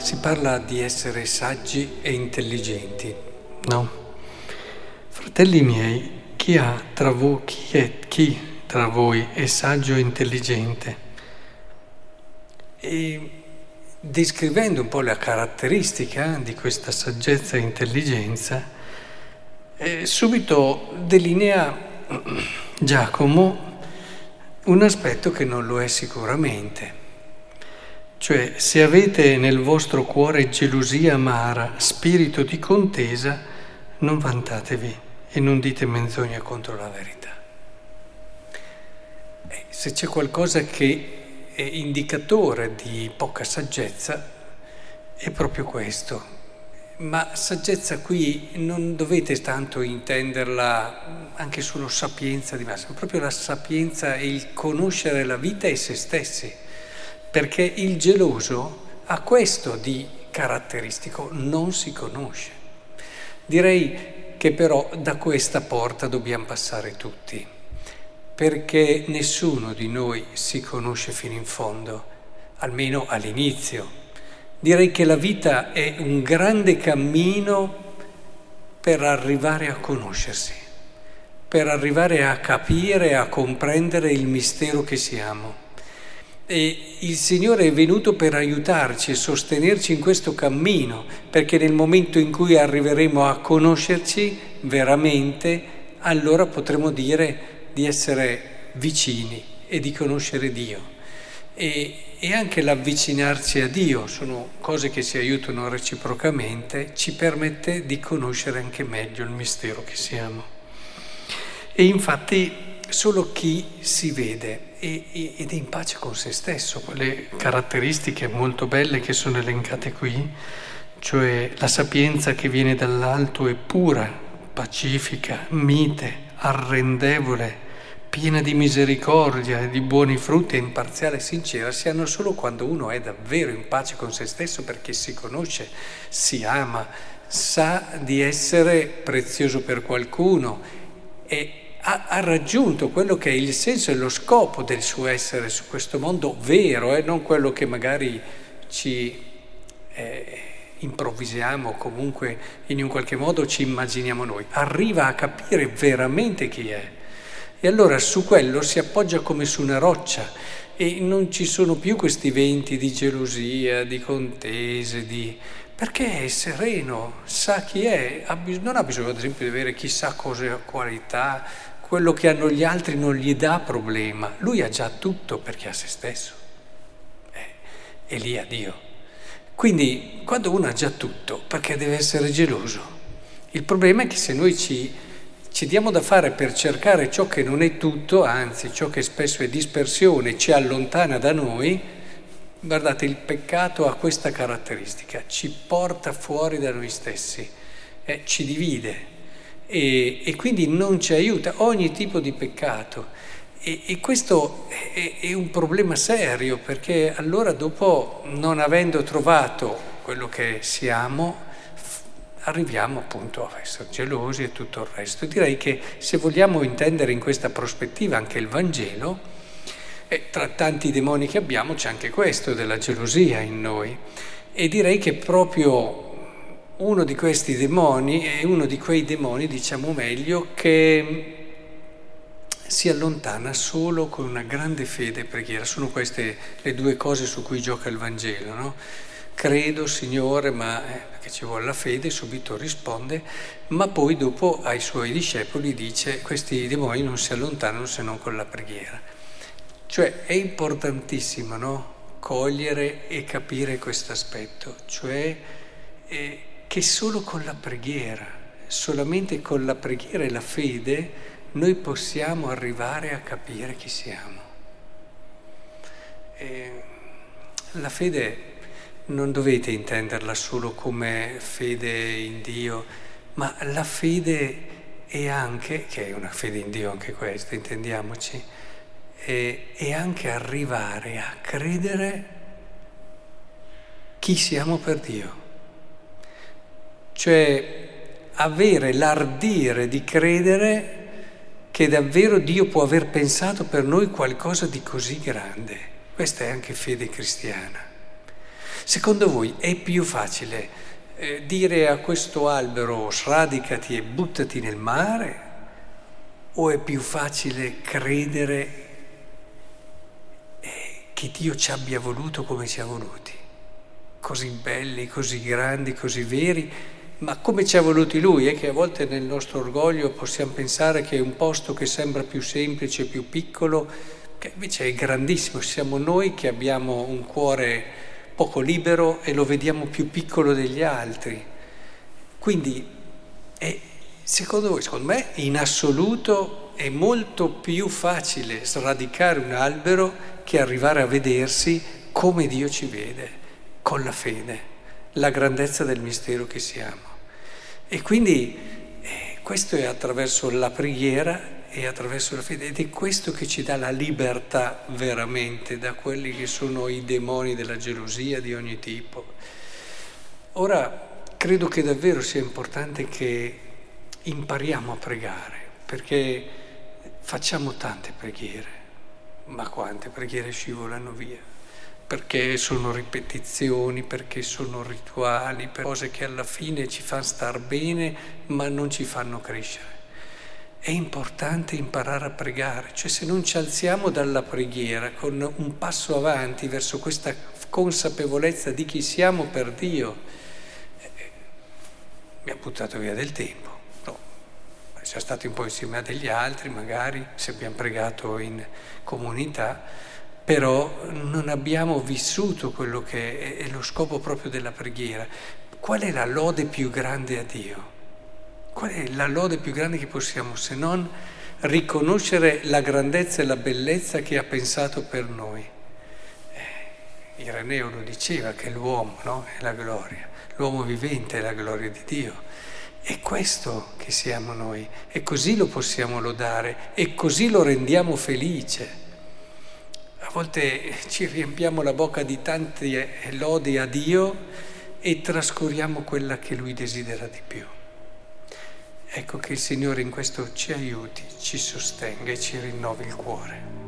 si parla di essere saggi e intelligenti, no? Fratelli miei, chi, tra voi, chi, è, chi tra voi è saggio e intelligente? E descrivendo un po' la caratteristica di questa saggezza e intelligenza, eh, subito delinea Giacomo un aspetto che non lo è sicuramente. Cioè, se avete nel vostro cuore gelosia amara, spirito di contesa, non vantatevi e non dite menzogna contro la verità. Eh, se c'è qualcosa che è indicatore di poca saggezza, è proprio questo. Ma saggezza qui non dovete tanto intenderla anche solo sapienza di massa, proprio la sapienza e il conoscere la vita e se stessi perché il geloso ha questo di caratteristico, non si conosce. Direi che però da questa porta dobbiamo passare tutti, perché nessuno di noi si conosce fino in fondo, almeno all'inizio. Direi che la vita è un grande cammino per arrivare a conoscersi, per arrivare a capire, a comprendere il mistero che siamo. E il Signore è venuto per aiutarci e sostenerci in questo cammino, perché nel momento in cui arriveremo a conoscerci veramente, allora potremo dire di essere vicini e di conoscere Dio. E, e anche l'avvicinarci a Dio sono cose che si aiutano reciprocamente, ci permette di conoscere anche meglio il mistero che siamo. E infatti solo chi si vede ed è in pace con se stesso, quelle caratteristiche molto belle che sono elencate qui, cioè la sapienza che viene dall'alto è pura, pacifica, mite, arrendevole, piena di misericordia e di buoni frutti, imparziale e sincera, si hanno solo quando uno è davvero in pace con se stesso perché si conosce, si ama, sa di essere prezioso per qualcuno e ha, ha, raggiunto quello che è il senso e lo scopo del suo essere su questo mondo vero, eh, non quello che magari ci eh, improvvisiamo, comunque in un qualche modo ci immaginiamo noi. Arriva a capire veramente chi è. E allora su quello si appoggia come su una roccia e non ci sono più questi venti di gelosia, di contese, di... perché è sereno, sa chi è, non ha bisogno ad esempio di avere chissà cosa qualità, quello che hanno gli altri non gli dà problema, lui ha già tutto perché ha se stesso. Eh, e lì ha Dio. Quindi quando uno ha già tutto, perché deve essere geloso? Il problema è che se noi ci, ci diamo da fare per cercare ciò che non è tutto, anzi ciò che spesso è dispersione, ci allontana da noi, guardate, il peccato ha questa caratteristica, ci porta fuori da noi stessi, eh, ci divide e, e quindi non ci aiuta ogni tipo di peccato. E, e questo è, è, un problema serio perché allora dopo, non avendo trovato quello che siamo, arriviamo appunto a essere gelosi e tutto il resto. Direi che se vogliamo intendere in questa prospettiva anche il Vangelo, eh, tra tanti demoni che abbiamo c'è anche questo della gelosia in noi. E direi che proprio uno di questi demoni è uno di quei demoni, diciamo meglio, che si allontana solo con una grande fede e preghiera. Sono queste le due cose su cui gioca il Vangelo, no? Credo, Signore, ma eh, perché ci vuole la fede, subito risponde, ma poi dopo ai suoi discepoli dice questi demoni non si allontanano se non con la preghiera. Cioè è importantissimo, no? Cogliere e capire questo aspetto, cioè eh, che solo con la preghiera, solamente con la preghiera e la fede, noi possiamo arrivare a capire chi siamo. E la fede non dovete intenderla solo come fede in Dio, ma la fede è anche, che è una fede in Dio anche questa, intendiamoci, è, è anche arrivare a credere chi siamo per Dio cioè avere l'ardire di credere che davvero Dio può aver pensato per noi qualcosa di così grande. Questa è anche fede cristiana. Secondo voi è più facile eh, dire a questo albero sradicati e buttati nel mare o è più facile credere che Dio ci abbia voluto come ci ha voluti? Così belli, così grandi, così veri, ma come ci ha voluti Lui? È che a volte nel nostro orgoglio possiamo pensare che è un posto che sembra più semplice, più piccolo, che invece è grandissimo. Siamo noi che abbiamo un cuore poco libero e lo vediamo più piccolo degli altri. Quindi, è, secondo voi, secondo me, in assoluto è molto più facile sradicare un albero che arrivare a vedersi come Dio ci vede, con la fede, la grandezza del mistero che siamo. E quindi eh, questo è attraverso la preghiera e attraverso la fede ed è questo che ci dà la libertà veramente da quelli che sono i demoni della gelosia di ogni tipo. Ora, credo che davvero sia importante che impariamo a pregare, perché facciamo tante preghiere, ma quante preghiere scivolano via, perché sono ripetizioni, perché sono rituali, per cose che alla fine ci fanno star bene, ma non ci fanno crescere. È importante imparare a pregare, cioè se non ci alziamo dalla preghiera con un passo avanti verso questa consapevolezza di chi siamo per Dio, eh, mi ha buttato via del tempo. Siamo stati un po' insieme a degli altri, magari, se abbiamo pregato in comunità, però non abbiamo vissuto quello che è lo scopo proprio della preghiera. Qual è la lode più grande a Dio? Qual è la lode più grande che possiamo se non riconoscere la grandezza e la bellezza che ha pensato per noi? Eh, Ireneo lo diceva che l'uomo no? è la gloria, l'uomo vivente è la gloria di Dio. È questo che siamo noi e così lo possiamo lodare e così lo rendiamo felice. A volte ci riempiamo la bocca di tante lodi a Dio e trascuriamo quella che Lui desidera di più. Ecco che il Signore in questo ci aiuti, ci sostenga e ci rinnovi il cuore.